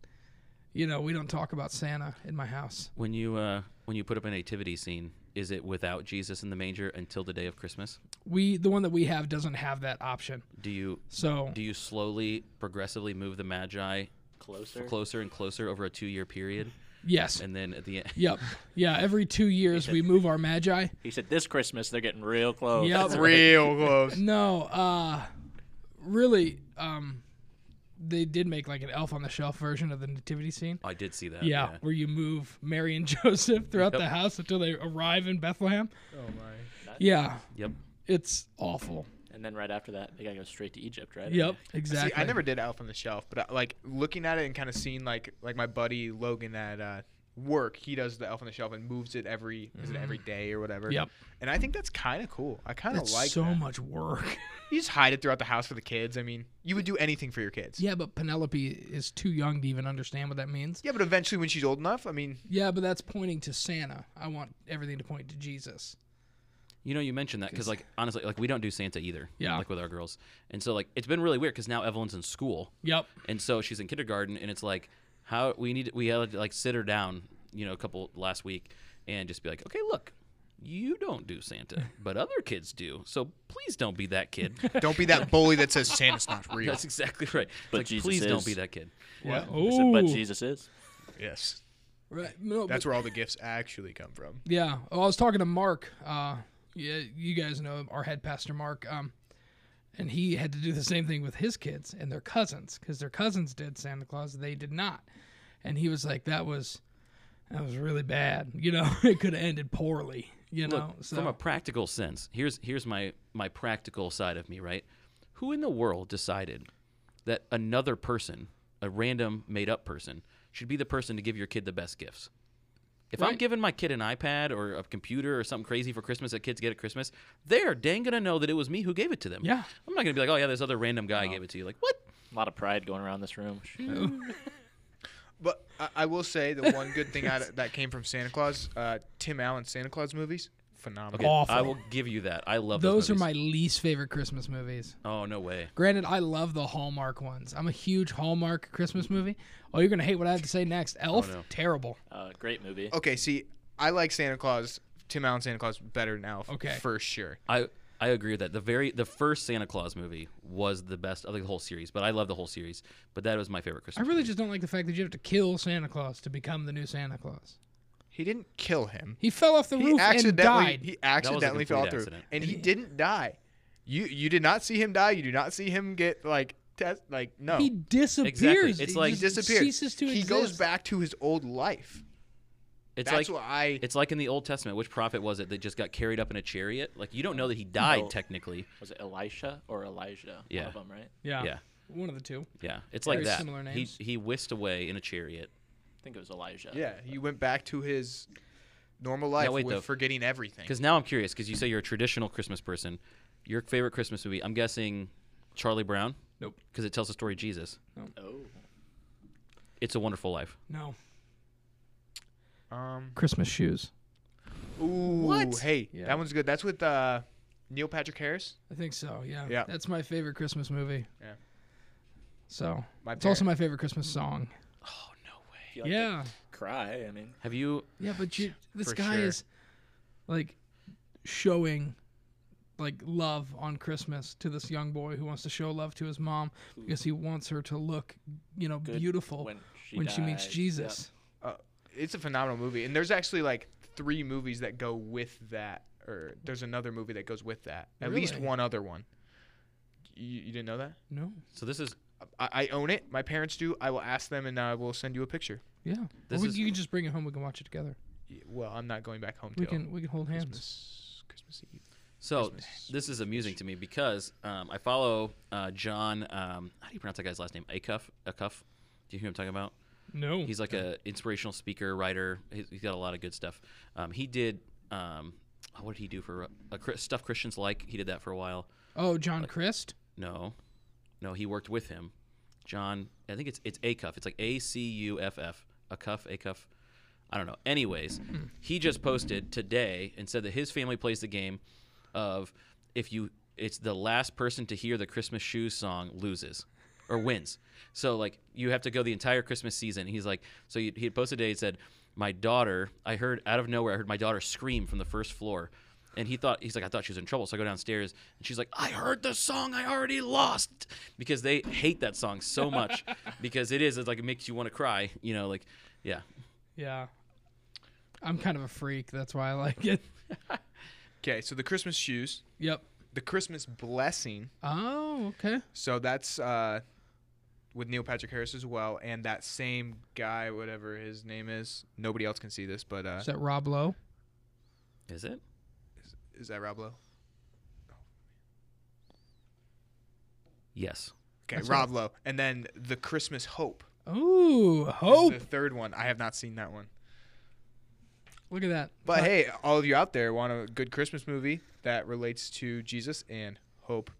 You know, we don't talk about Santa in my house. When you uh, when you put up a nativity scene, is it without Jesus in the manger until the day of Christmas? We the one that we have doesn't have that option. Do you So do you slowly, progressively move the Magi Closer. closer and closer over a two year period, yes, and then at the end, yep, yeah. Every two years we move our magi. He said this Christmas they're getting real close. Yep. Real close. No, uh really, um they did make like an elf on the shelf version of the nativity scene. I did see that. Yeah, where you move Mary and Joseph throughout Yep. the house until they arrive in Bethlehem. Oh my. Yeah, Yep. it's awful. And then right after that, they gotta go straight to Egypt, right? Yep, exactly. See, I never did Elf on the Shelf, but I, like looking at it and kind of seeing like like my buddy Logan at uh, work, he does the Elf on the Shelf and moves it every is it every mm. day or whatever. Yep. And I think that's kind of cool. I kind of like so that. much work. You just hide it throughout the house for the kids. I mean, you would do anything for your kids. yeah, but Penelope is too young to even understand what that means. Yeah, but eventually when she's old enough, I mean, Yeah, but that's pointing to Santa. I want everything to point to Jesus. You know, you mentioned that because, like, honestly, like we don't do Santa either. Yeah. Like with our girls, and so like it's been really weird because now Evelyn's in school, Yep. and so she's in kindergarten, and it's like how we need we had to like sit her down, you know, a couple last week, and just be like, okay, look. You don't do Santa, but other kids do. So please don't be that kid. don't be that bully that says Santa's not real. That's exactly right. But like, Jesus please don't is. be that kid. Yeah. I said, but Jesus is. Yes. Right. No, That's where all the gifts actually come from. Yeah. Well, I was talking to Mark. Uh, yeah, you guys know our head pastor Mark. Um, and he had to do the same thing with his kids and their cousins because their cousins did Santa Claus, they did not. And he was like, "That was, that was really bad. You know, it could have ended poorly. You Look, know." So from a practical sense, here's here's my my practical side of me, right? Who in the world decided that another person, a random made up person, should be the person to give your kid the best gifts? If I'm giving my kid an iPad or a computer or something crazy for Christmas that kids get at Christmas, they're dang gonna know that it was me who gave it to them. Yeah. I'm not gonna be like, oh yeah, this other random guy gave it to you. Like what? A lot of pride going around this room. But I, I will say the one good thing out of, that came from Santa Claus, uh, Tim Allen Santa Claus movies, phenomenal. Okay, Awful. I will give you that. I love those those. are movies. my least favorite Christmas movies. Oh no way. Granted, I love the Hallmark ones. I'm a huge Hallmark Christmas movie. Oh, you're gonna hate what I have to say next. Elf, no. terrible. Uh, great movie. Okay, see, I like Santa Claus, Tim Allen Santa Claus better than Elf. Okay. For sure. I I agree with that. The very the first Santa Claus movie was the best of the whole series, but I love the whole series. But that was my favorite Christmas. I really movie. just don't like the fact that you have to kill Santa Claus to become the new Santa Claus. He didn't kill him. He fell off the He roof and died. he accidentally fell complete through, accident. and he didn't die. You you did not see him die. You do not see him get like test like no. He He, disappears. It's He like- just disappeared. Ceases to he exist. goes back to his old life. It's That's like what I. it's like in the Old Testament. Which prophet was it that just got carried up in a chariot? Like you don't know that he died No. technically. Was it Elisha or Elijah? Yeah. One of them, right? Yeah. Yeah, One of the two. yeah. It's Very like that. similar names. He he whisked away in a chariot. I think it was Elijah. yeah, he went back to his normal life wait, with though. forgetting everything. Because now I'm curious. Because you say you're a traditional Christmas person. Your favorite Christmas movie? I'm guessing Charlie Brown. Nope. Because it tells the story of Jesus. Oh. It's a Wonderful Life. No. Um. Christmas shoes. Ooh. What? Hey, Yeah. that one's good. That's with uh, Neil Patrick Harris. I think so. Yeah. Yeah. That's my favorite Christmas movie. Yeah. So My it's also my favorite Christmas song. Oh no way. If you like yeah. to cry, I mean, Have you? Yeah, but you, this guy sure. is like showing like love on Christmas to this young boy who wants to show love to his mom because he wants her to look, you know, Good beautiful when she, when she meets dies. Jesus. Uh, it's a phenomenal movie, and there's actually like three movies that go with that, or there's another movie that goes with that. At least one other one. You, you didn't know that? No. So this is I, I own it. My parents do. I will ask them, and I will send you a picture. Yeah. This Or we, is- you can just bring it home. We can watch it together. Y- Well, I'm not going back home We till can we can hold hands. Christmas, Christmas Eve. So Christmas this is amusing to me because um, I follow uh, John. Um, how do you pronounce that guy's last name? Acuff. Acuff. Do you hear what I'm talking about? No. He's like a inspirational speaker, writer. He's, he's got a lot of good stuff. Um, he did. Um, oh, what did he do for uh, Chris- stuff Christians like? He did that for a while. oh, John Christ. No, no, he worked with him. John, I think it's it's Acuff. It's like A C U F F. A cuff, a cuff. I don't know. Anyways, hmm. he just posted today and said that his family plays the game of if you it's the last person to hear the Christmas shoes song loses or wins. So like you have to go the entire Christmas season. He's like, so he, he posted today. He said, my daughter. I heard out of nowhere. I heard my daughter scream from the first floor. And he thought he's like I thought she was in trouble, so I go downstairs and she's like, I heard the song I already lost because they hate that song so much because it is it's like it makes you want to cry, you know, like yeah. Yeah. I'm kind of a freak. That's why I like it. Okay, so the Christmas shoes, Yep. the Christmas blessing. Oh, okay. So that's uh, with Neil Patrick Harris as well, and that same guy, whatever his name is. Nobody else can see this, but uh, Is that Rob Lowe? Is it? Is that Rob Lowe? Yes. Okay, That's Rob Lowe, and then the Christmas Hope. Ooh, hope. The third one. I have not seen that one. Look at that. But hey, all of you out there want a good Christmas movie that relates to Jesus and hope.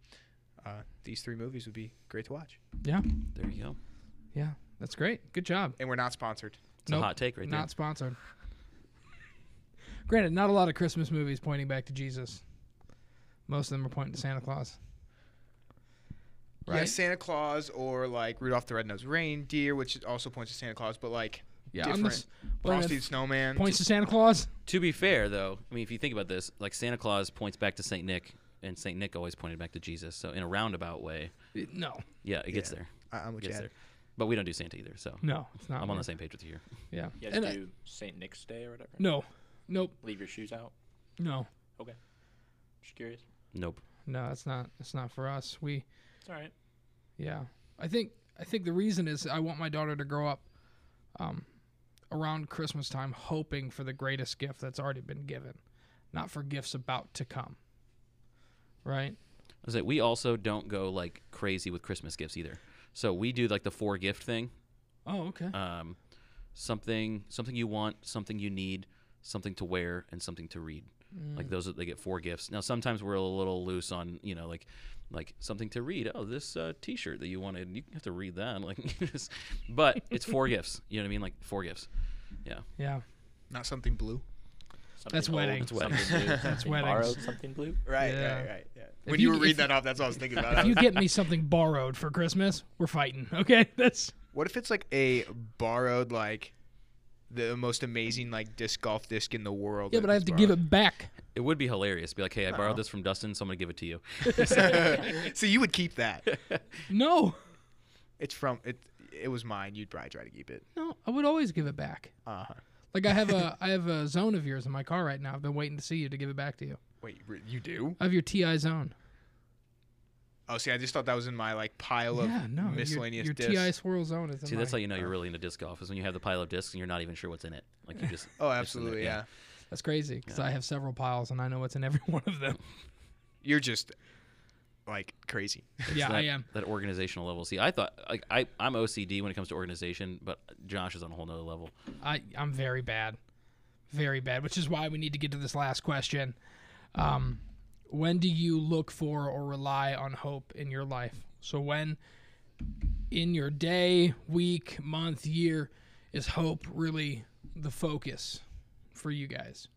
Uh, these three movies would be great to watch. Yeah. There you go. Yeah. That's great. Good job. And we're not sponsored. It's Nope, a hot take right there. Not sponsored. Granted, not a lot of Christmas movies pointing back to Jesus. Most of them are pointing to Santa Claus. Yeah, Right? Santa Claus or like Rudolph the Red-Nosed Reindeer, which also points to Santa Claus, but like Yeah, different. this wait a minute, Frosty the Snowman. points to Santa Claus. To be fair though, I mean if you think about this, like Santa Claus points back to Saint Nick and Saint Nick always pointed back to Jesus. So in a roundabout way, No, yeah, it gets Yeah. there. I- I'm It with gets you. there. But we don't do Santa either, so no, it's not. I'm on the weird. same page with you here. Yeah. You guys And I- do St. Nick's Day or whatever? no, nope, Leave your shoes out? no, Okay. Just curious. Nope. no. That's not. That's not for us. We. It's all right. Yeah, I think. I think the reason is I want my daughter to grow up, um, around Christmas time, hoping for the greatest gift that's already been given, not for gifts about to come. Right. I was like, we also don't go like crazy with Christmas gifts either. So we do like the four gift thing. Oh, okay. Um, something something you want, something you need, something to wear, and something to read. Mm. Like those, they get four gifts. Now sometimes we're a little loose on you know like like something to read. Oh, this uh, T-shirt that you wanted, you have to read that. Like, but it's four gifts. You know what I mean? Like four gifts. Yeah. Yeah. Not something blue. Something That's wedding. That's wedding. That's You weddings. Borrowed something blue? Right, Yeah. right, right. Yeah. When you- you, were reading if- that off, that's what I was thinking about. If you get me something borrowed for Christmas, we're fighting. Okay, that's what if it's like a borrowed like the most amazing like disc golf disc in the world? yeah, but I have to give it back. It would be hilarious. Be like, hey, I No. borrowed this from Dustin, so I'm gonna give it to you. so you would keep that. No, It's from it. It was mine. You'd probably try to keep it. no, I would always give it back. Uh huh. Like I have a I have a zone of yours in my car right now. I've been waiting to see you to give it back to you. Wait, you do? I have your TI zone. Oh, see, I just thought that was in my like pile of yeah, no, your- miscellaneous your, discs. TI swirl zone is in See, that's how you know you're really into disc golf is when you have the pile of discs and you're not even sure what's in it. Like you just oh, it's in there, absolutely, yeah. yeah. That's crazy because Yeah. I have several piles and I know what's in every one of them. You're just like crazy. yeah, that, I am. that organizational level. See, I thought like I I'm OCD when it comes to organization, but Josh is on a whole nother level. I I'm very bad, very bad. Which is why we need to get to this last question. Um, when do you look for or rely on hope in your life? So when in your day, week, month, year is hope really the focus for you guys?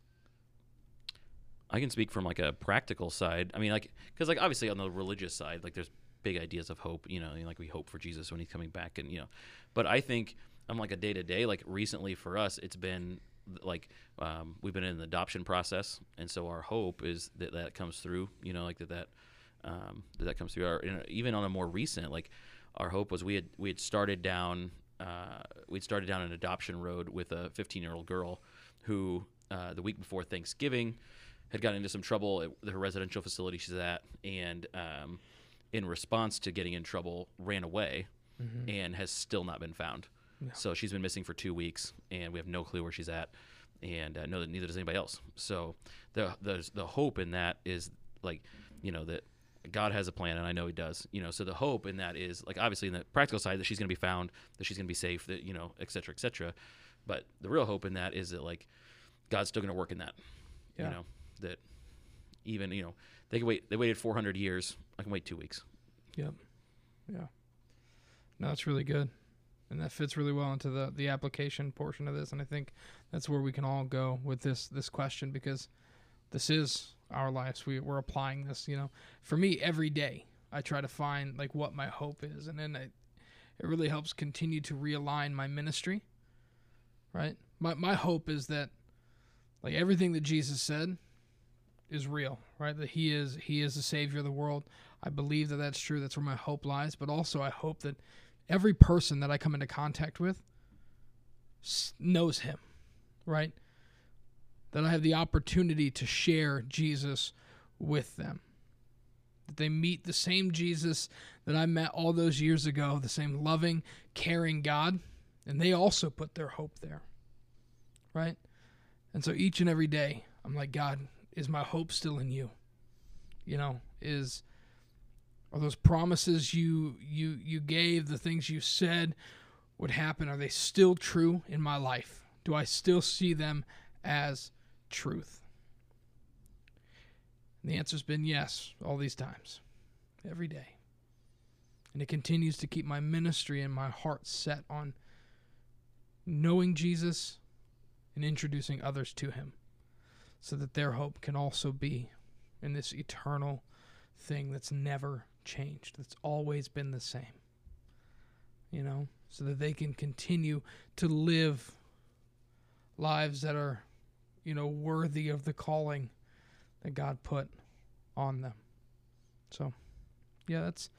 I can speak from like a practical side. I mean, like because like obviously on the religious side, like there's big ideas of hope. You know, like we hope for Jesus when he's coming back, and you know, but I think I'm like a day to day. Like recently for us, it's been like um, we've been in an adoption process, and so our hope is that that comes through. You know, like that that um, that, that comes through. Our, and even on a more recent, like our hope was we had we had started down uh, we'd started down an adoption road with a 15 year old girl who uh, the week before Thanksgiving had gotten into some trouble at her residential facility she's at, and um, in response to getting in trouble, ran away and has still not been found. So she's been missing for two weeks, and we have no clue where she's at, and uh, know that neither does anybody else. So the the the hope in that is like you know that God has a plan, and I know He does. You know, so the hope in that is like obviously in the practical side that she's going to be found, that she's going to be safe, that you know, et cetera, et cetera. But the real hope in that is that like God's still going to work in that. Yeah. You know that even you know they can wait. They waited 400 years. I can wait two weeks. Yep. Yeah. No, that's really good. And that fits really well into the, the application portion of this. And I think that's where we can all go with this this question because this is our lives. We we're applying this, you know. For me, every day I try to find like what my hope is. And then it it really helps continue to realign my ministry. Right? My my hope is that like everything that Jesus said is real, right? That he is he is the savior of the world. I believe that that's true. That's where my hope lies. But also, I hope that every person that I come into contact with knows him, right? That I have the opportunity to share Jesus with them. That they meet the same Jesus that I met all those years ago, the same loving, caring God, and they also put their hope there, right? And so each and every day, I'm like, God, is my hope still in you? You know, is are those promises you you you gave, the things you said would happen, are they still true in my life? Do I still see them as truth? And the answer's been yes, all these times. Every day. And it continues to keep my ministry and my heart set on knowing Jesus and introducing others to him so that their hope can also be in this eternal thing that's never changed, that's always been the same. You know, so that they can continue to live lives that are, you know, worthy of the calling that God put on them. So, yeah, that's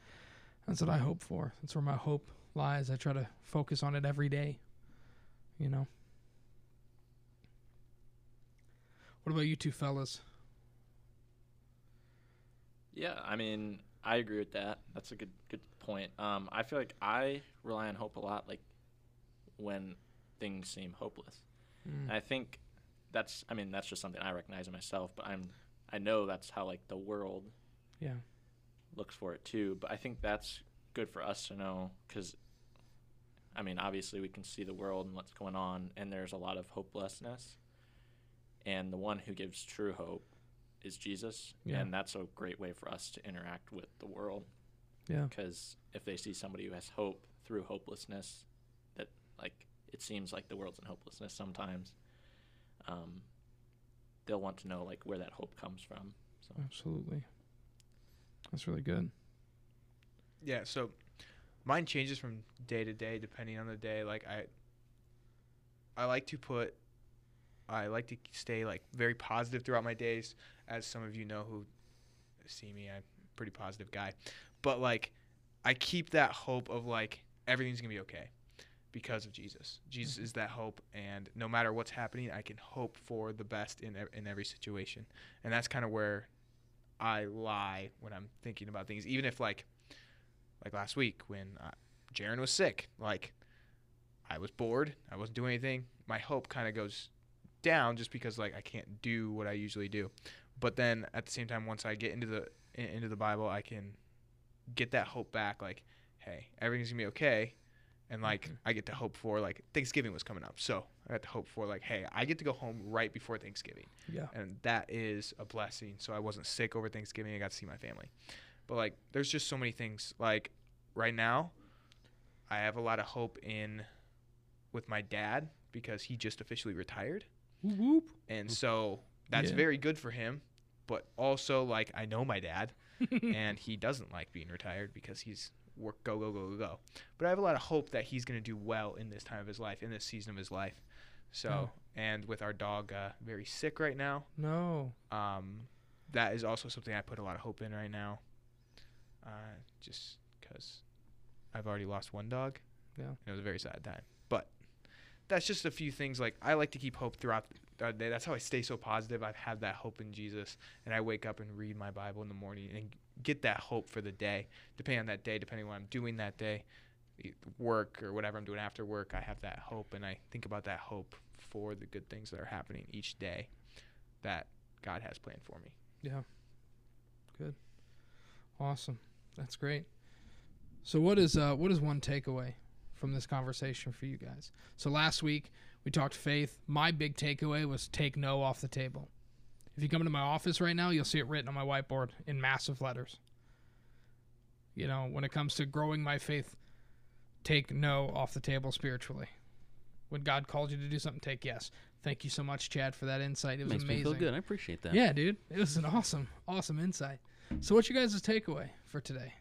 that's what I hope for. That's where my hope lies. I try to focus on it every day. You know. What about you two fellas? Yeah, I mean, I agree with that. That's a good good point. Um, I feel like I rely on hope a lot, like when things seem hopeless. And I think that's, I mean, that's just something I recognize in myself. But I'm, I know that's how like the world Yeah. looks for it too. But I think that's good for us to know because, I mean, obviously we can see the world and what's going on, and there's a lot of hopelessness. And the one who gives true hope is Jesus, Yeah. and that's a great way for us to interact with the world. Yeah. Because if they see somebody who has hope through hopelessness, that like it seems like the world's in hopelessness sometimes, um, they'll want to know like where that hope comes from. So Absolutely. That's really good. Yeah, so mine changes from day to day depending on the day. Like I I like to put I like to stay like very positive throughout my days. As some of you know who see me, I'm a pretty positive guy. But like I keep that hope of like everything's going to be okay because of Jesus. Jesus is that hope and no matter what's happening, I can hope for the best in ev- in every situation. And that's kind of where I lie when I'm thinking about things even if like like last week when uh, Jaron was sick. Like, I was bored. I wasn't doing anything. My hope kind of goes down just because like I can't do what I usually do. But then at the same time, once I get into the into the Bible, I can get that hope back. Like, hey, everything's gonna be okay. And like Mhm. I get to hope for like Thanksgiving was coming up, so I got to hope for like, hey, I get to go home right before Thanksgiving Yeah. and that is a blessing. So I wasn't sick over Thanksgiving. I got to see my family. But like, there's just so many things. Like right now, I have a lot of hope in with my dad because he just officially retired, Whoop, whoop. and so that's Yeah. very good for him. But also, like, I know my dad, and he doesn't like being retired because he's work go go go go go. But I have a lot of hope that he's gonna do well in this time of his life, in this season of his life. So, Oh. and with our dog uh, very sick right now, no. um, that is also something I put a lot of hope in right now. Uh, just because I've already lost one dog. Yeah. And it was a very sad time. That's just a few things. Like I like to keep hope throughout the day. That's how I stay so positive. I have that hope in Jesus, and I wake up and read my Bible in the morning and get that hope for the day. Depending on that day, depending on what I'm doing that day, work or whatever I'm doing after work, I have that hope, and I think about that hope for the good things that are happening each day that God has planned for me. Yeah. Good. Awesome. That's great. So what is uh what is one takeaway from this conversation for you guys? So last week we talked faith. My big takeaway was take no off the table. If you come into my office right now, you'll see it written on my whiteboard in massive letters. You know, when it comes to growing my faith, take no off the table spiritually. When God called you to do something, take yes. Thank you so much, Chad, for that insight. It was Makes amazing. me feel good. I appreciate that. Yeah, dude. It was an awesome, awesome insight. So, what's your guys' takeaway for today?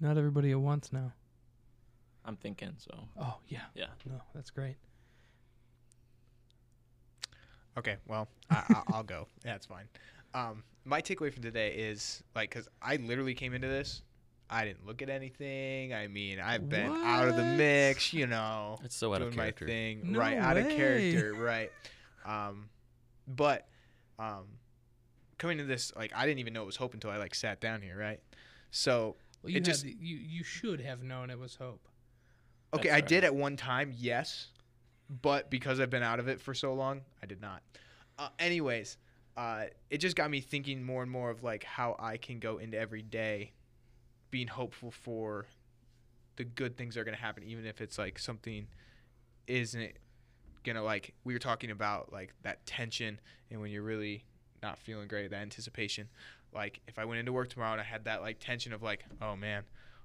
Not everybody at once now. I'm thinking so. Oh, yeah. Yeah. No, that's great. Okay, well, I, I, I'll go. Yeah, it's fine. Um, my takeaway from today is like, cause I literally came into this, I didn't look at anything. I mean, I've been out of the mix, you know, It's so out of doing my thing, No right? Out of character, right? Um, but um, coming to this, like, I didn't even know it was hope until I like sat down here, right? So Well, you, had just- the- you you should have known it was hope. Okay, That's I did at one time, yes, but because I've been out of it for so long, I did not. Uh, anyways, uh, it just got me thinking more and more of like how I can go into every day, being hopeful for the good things that are gonna happen, even if it's like something isn't gonna like we were talking about like that tension and when you're really not feeling great, that anticipation. Like if I went into work tomorrow and I had that like tension of like, oh man,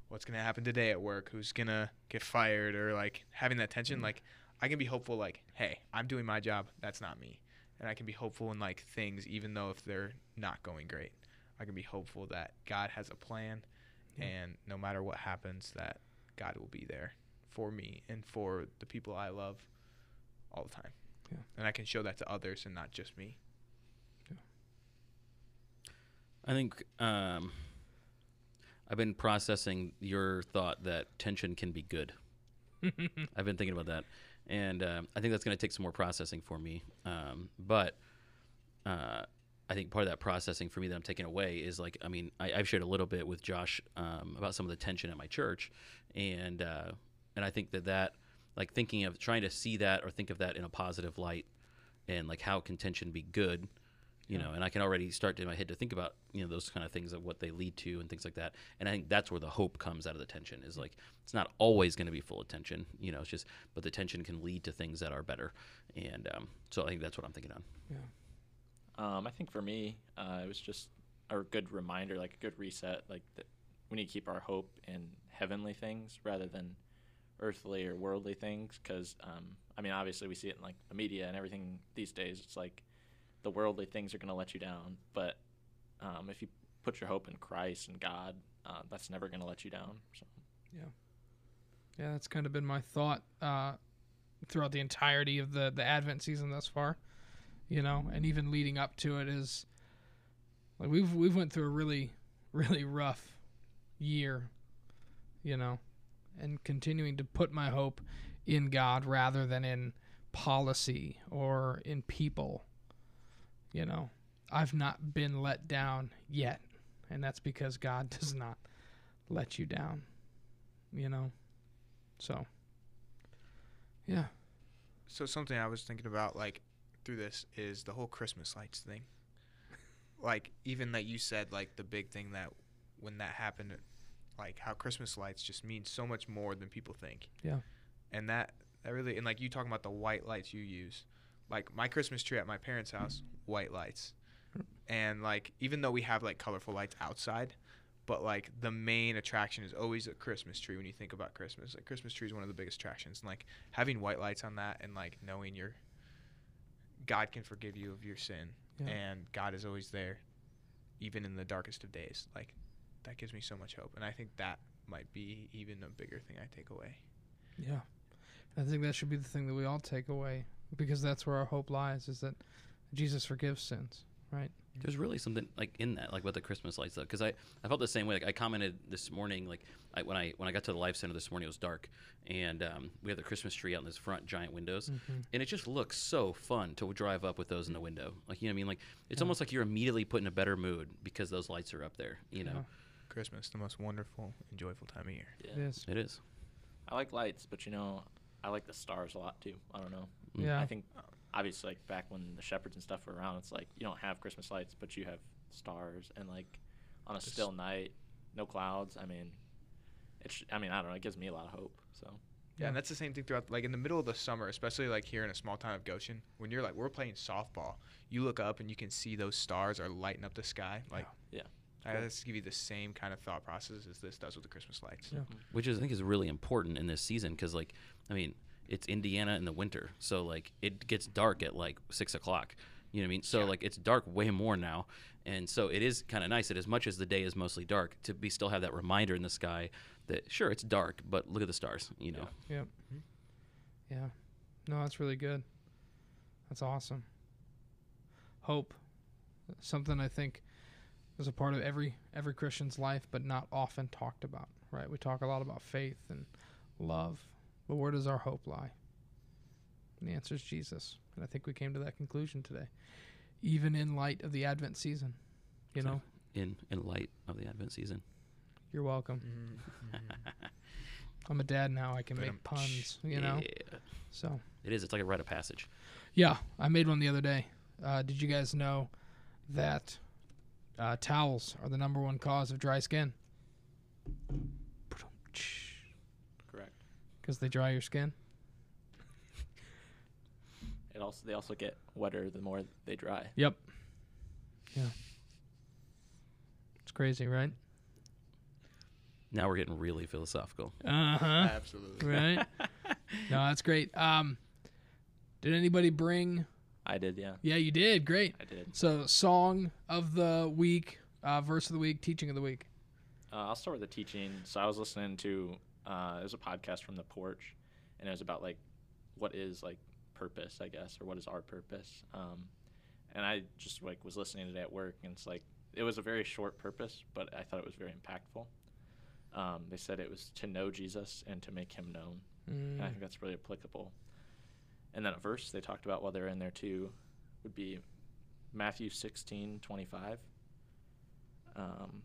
what's gonna happen today at work? Who's gonna get fired? Or like having that tension, mm-hmm. like I can be hopeful. Like, hey, I'm doing my job. That's not me, and I can be hopeful in like things, even though if they're not going great. I can be hopeful that God has a plan, Yeah. and no matter what happens, that God will be there for me and for the people I love all the time. Yeah. And I can show that to others and not just me. I think um, I've been processing your thought that tension can be good. I've been thinking about that, and um, I think that's going to take some more processing for me. Um, but uh, I think part of that processing for me that I'm taking away is like, I mean, I, I've shared a little bit with Josh um, about some of the tension at my church, and uh, and I think that that like thinking of trying to see that or think of that in a positive light, and like how can tension be good, you know, and I can already start in my head to think about you know those kind of things of what they lead to and things like that. And I think that's where the hope comes out of the tension is like it's not always going to be full of tension, you know. It's just but the tension can lead to things that are better, and um, so I think that's what I'm thinking on. Um, I think for me, uh, it was just a good reminder, like a good reset. Like that we need to keep our hope in heavenly things rather than earthly or worldly things. Because um, I mean, obviously, we see it in like the media and everything these days. It's like the worldly things are going to let you down, but um, if you put your hope in Christ and God, uh, that's never going to let you down. So. Yeah, that's kind of been my thought uh, throughout the entirety of the the Advent season thus far. You know, and even leading up to it is like we've we've went through a really really rough year. You know, and continuing to put my hope in God rather than in policy or in people. You know, I've not been let down yet, and that's because God does not let you down. You know. So, yeah. So something I was thinking about like through this is the whole Christmas lights thing. like even that you said like the big thing that when that happened like how Christmas lights just mean so much more than people think. Yeah. And that that really and like you talking about the white lights you use. Like my Christmas tree at my parents' house, white lights. And like even though we have like colorful lights outside, but like the main attraction is always a Christmas tree when you think about Christmas. Like Christmas tree is one of the biggest attractions. And like having white lights on that and like knowing your God can forgive you of your sin Yeah. and God is always there even in the darkest of days. Like that gives me so much hope. And I think that might be even a bigger thing I take away. Yeah. I think that should be the thing that we all take away because that's where our hope lies is that Jesus forgives sins, right? There's really something like in that, like with the Christmas lights, though, because I, I felt the same way. Like I commented this morning, like I, when I when I got to the life center this morning, it was dark, and um, we had the Christmas tree out in this front giant windows, and it just looks so fun to drive up with those in the window. Like you know, what I mean, like it's Yeah. almost like you're immediately put in a better mood because those lights are up there. You know, Yeah. Christmas, the most wonderful and joyful time of year. It is. it is. I like lights, but you know, I like the stars a lot too. I don't know. Yeah. I think obviously like back when the shepherds and stuff were around, it's like you don't have Christmas lights, but you have stars and like on a Just- still night, no clouds. I mean, it's. I mean, I don't know. It gives me a lot of hope. So Yeah, and that's the same thing throughout, like in the middle of the summer, especially like here in a small town of Goshen, when you're like, we're playing softball, you look up and you can see those stars are lighting up the sky. Like, Yeah. I Cool. just give you the same kind of thought process as this does with the Christmas lights. Yeah. Mm-hmm. which is, I think is really important in this season because like I mean it's Indiana in the winter, so like it gets dark at like six o'clock. You know what I mean? So Yeah. like it's dark way more now, and so it is kind of nice that as much as the day is mostly dark, to be still have that reminder in the sky that sure it's dark, but look at the stars. You know, Yep. Mm-hmm. Yeah. No, that's really good. That's awesome. Hope. Something I think is a part of every every Christian's life, but not often talked about. Right? We talk a lot about faith and love, but where does our hope lie? And the answer is Jesus. And I think we came to that conclusion today, even in light of the Advent season. You know, in in light of the Advent season. you're welcome. Mm-hmm. I'm a dad now. I can But, make um, puns. You know, Yeah. so. it is. It's like a rite of passage. Yeah, I made one the other day. Uh, did you guys know that uh, towels are the number one cause of dry skin? Correct. Because they dry your skin. It also they also get wetter the more they dry. Yep. Yeah. It's crazy, right? Now we're getting really philosophical. Uh huh. Absolutely. right. No, that's great. Um, did anybody bring? I did, yeah. Yeah, you did. Great. I did. So, song of the week, uh, verse of the week, teaching of the week. Uh, I'll start with the teaching. So I was listening to uh, it was a podcast from the porch, and it was about like what is like purpose, I guess, or what is our purpose. Um, and I just like was listening today at work, and it's like it was a very short purpose, but I thought it was very impactful. Um, they said it was to know Jesus and to make Him known. And I Mm. think that's really applicable. And then a verse they talked about while they're in there too would be Matthew sixteen twenty five, um,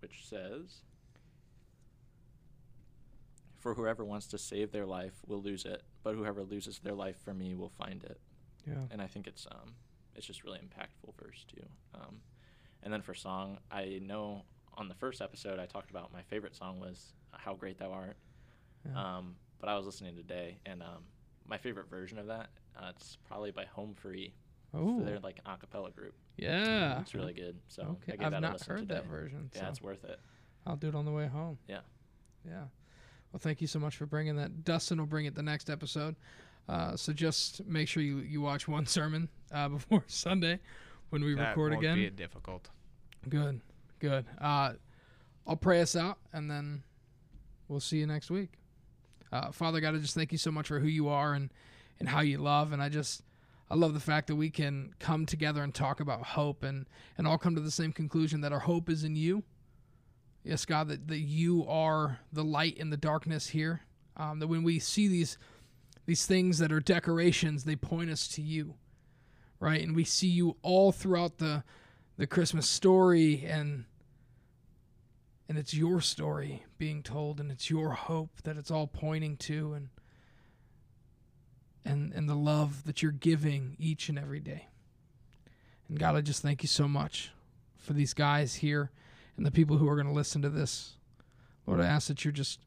which says, For whoever wants to save their life will lose it, but whoever loses their life for me will find it. Yeah. And I think it's um, it's just really impactful verse too. Um, and then for song, I know on the first episode I talked about my favorite song was "How Great Thou Art." Yeah. Um, but I was listening today, and um, my favorite version of that, uh, it's probably by Home Free. Oh. They're like an a cappella group. yeah. It's really good. So Okay. I I've that not listen heard that version. Yeah, so it's worth it. I'll do it on the way home. Yeah. Yeah. Well, thank you so much for bringing that. Dustin will bring it the next episode. Uh, so just make sure you, you watch one sermon uh, before Sunday when we That record won't again. be difficult. Good, good. Uh, I'll pray us out, and then we'll see you next week. Uh, Father God, I just thank you so much for who you are and and how you love, and I just I love the fact that we can come together and talk about hope, and and all come to the same conclusion that our hope is in you. Yes, God, that, that you are the light in the darkness here. Um, that when we see these these things that are decorations, they point us to you, right? And we see you all throughout the the Christmas story and and it's your story being told and it's your hope that it's all pointing to and and and the love that you're giving each and every day. And God, I just thank you so much for these guys here and the people who are going to listen to this. Lord, I ask that you're just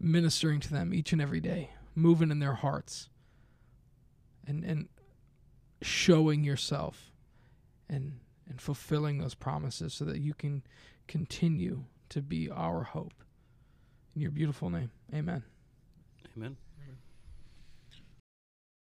ministering to them each and every day, moving in their hearts and and showing yourself and and fulfilling those promises so that you can continue to be our hope. In your beautiful name. Amen. Amen.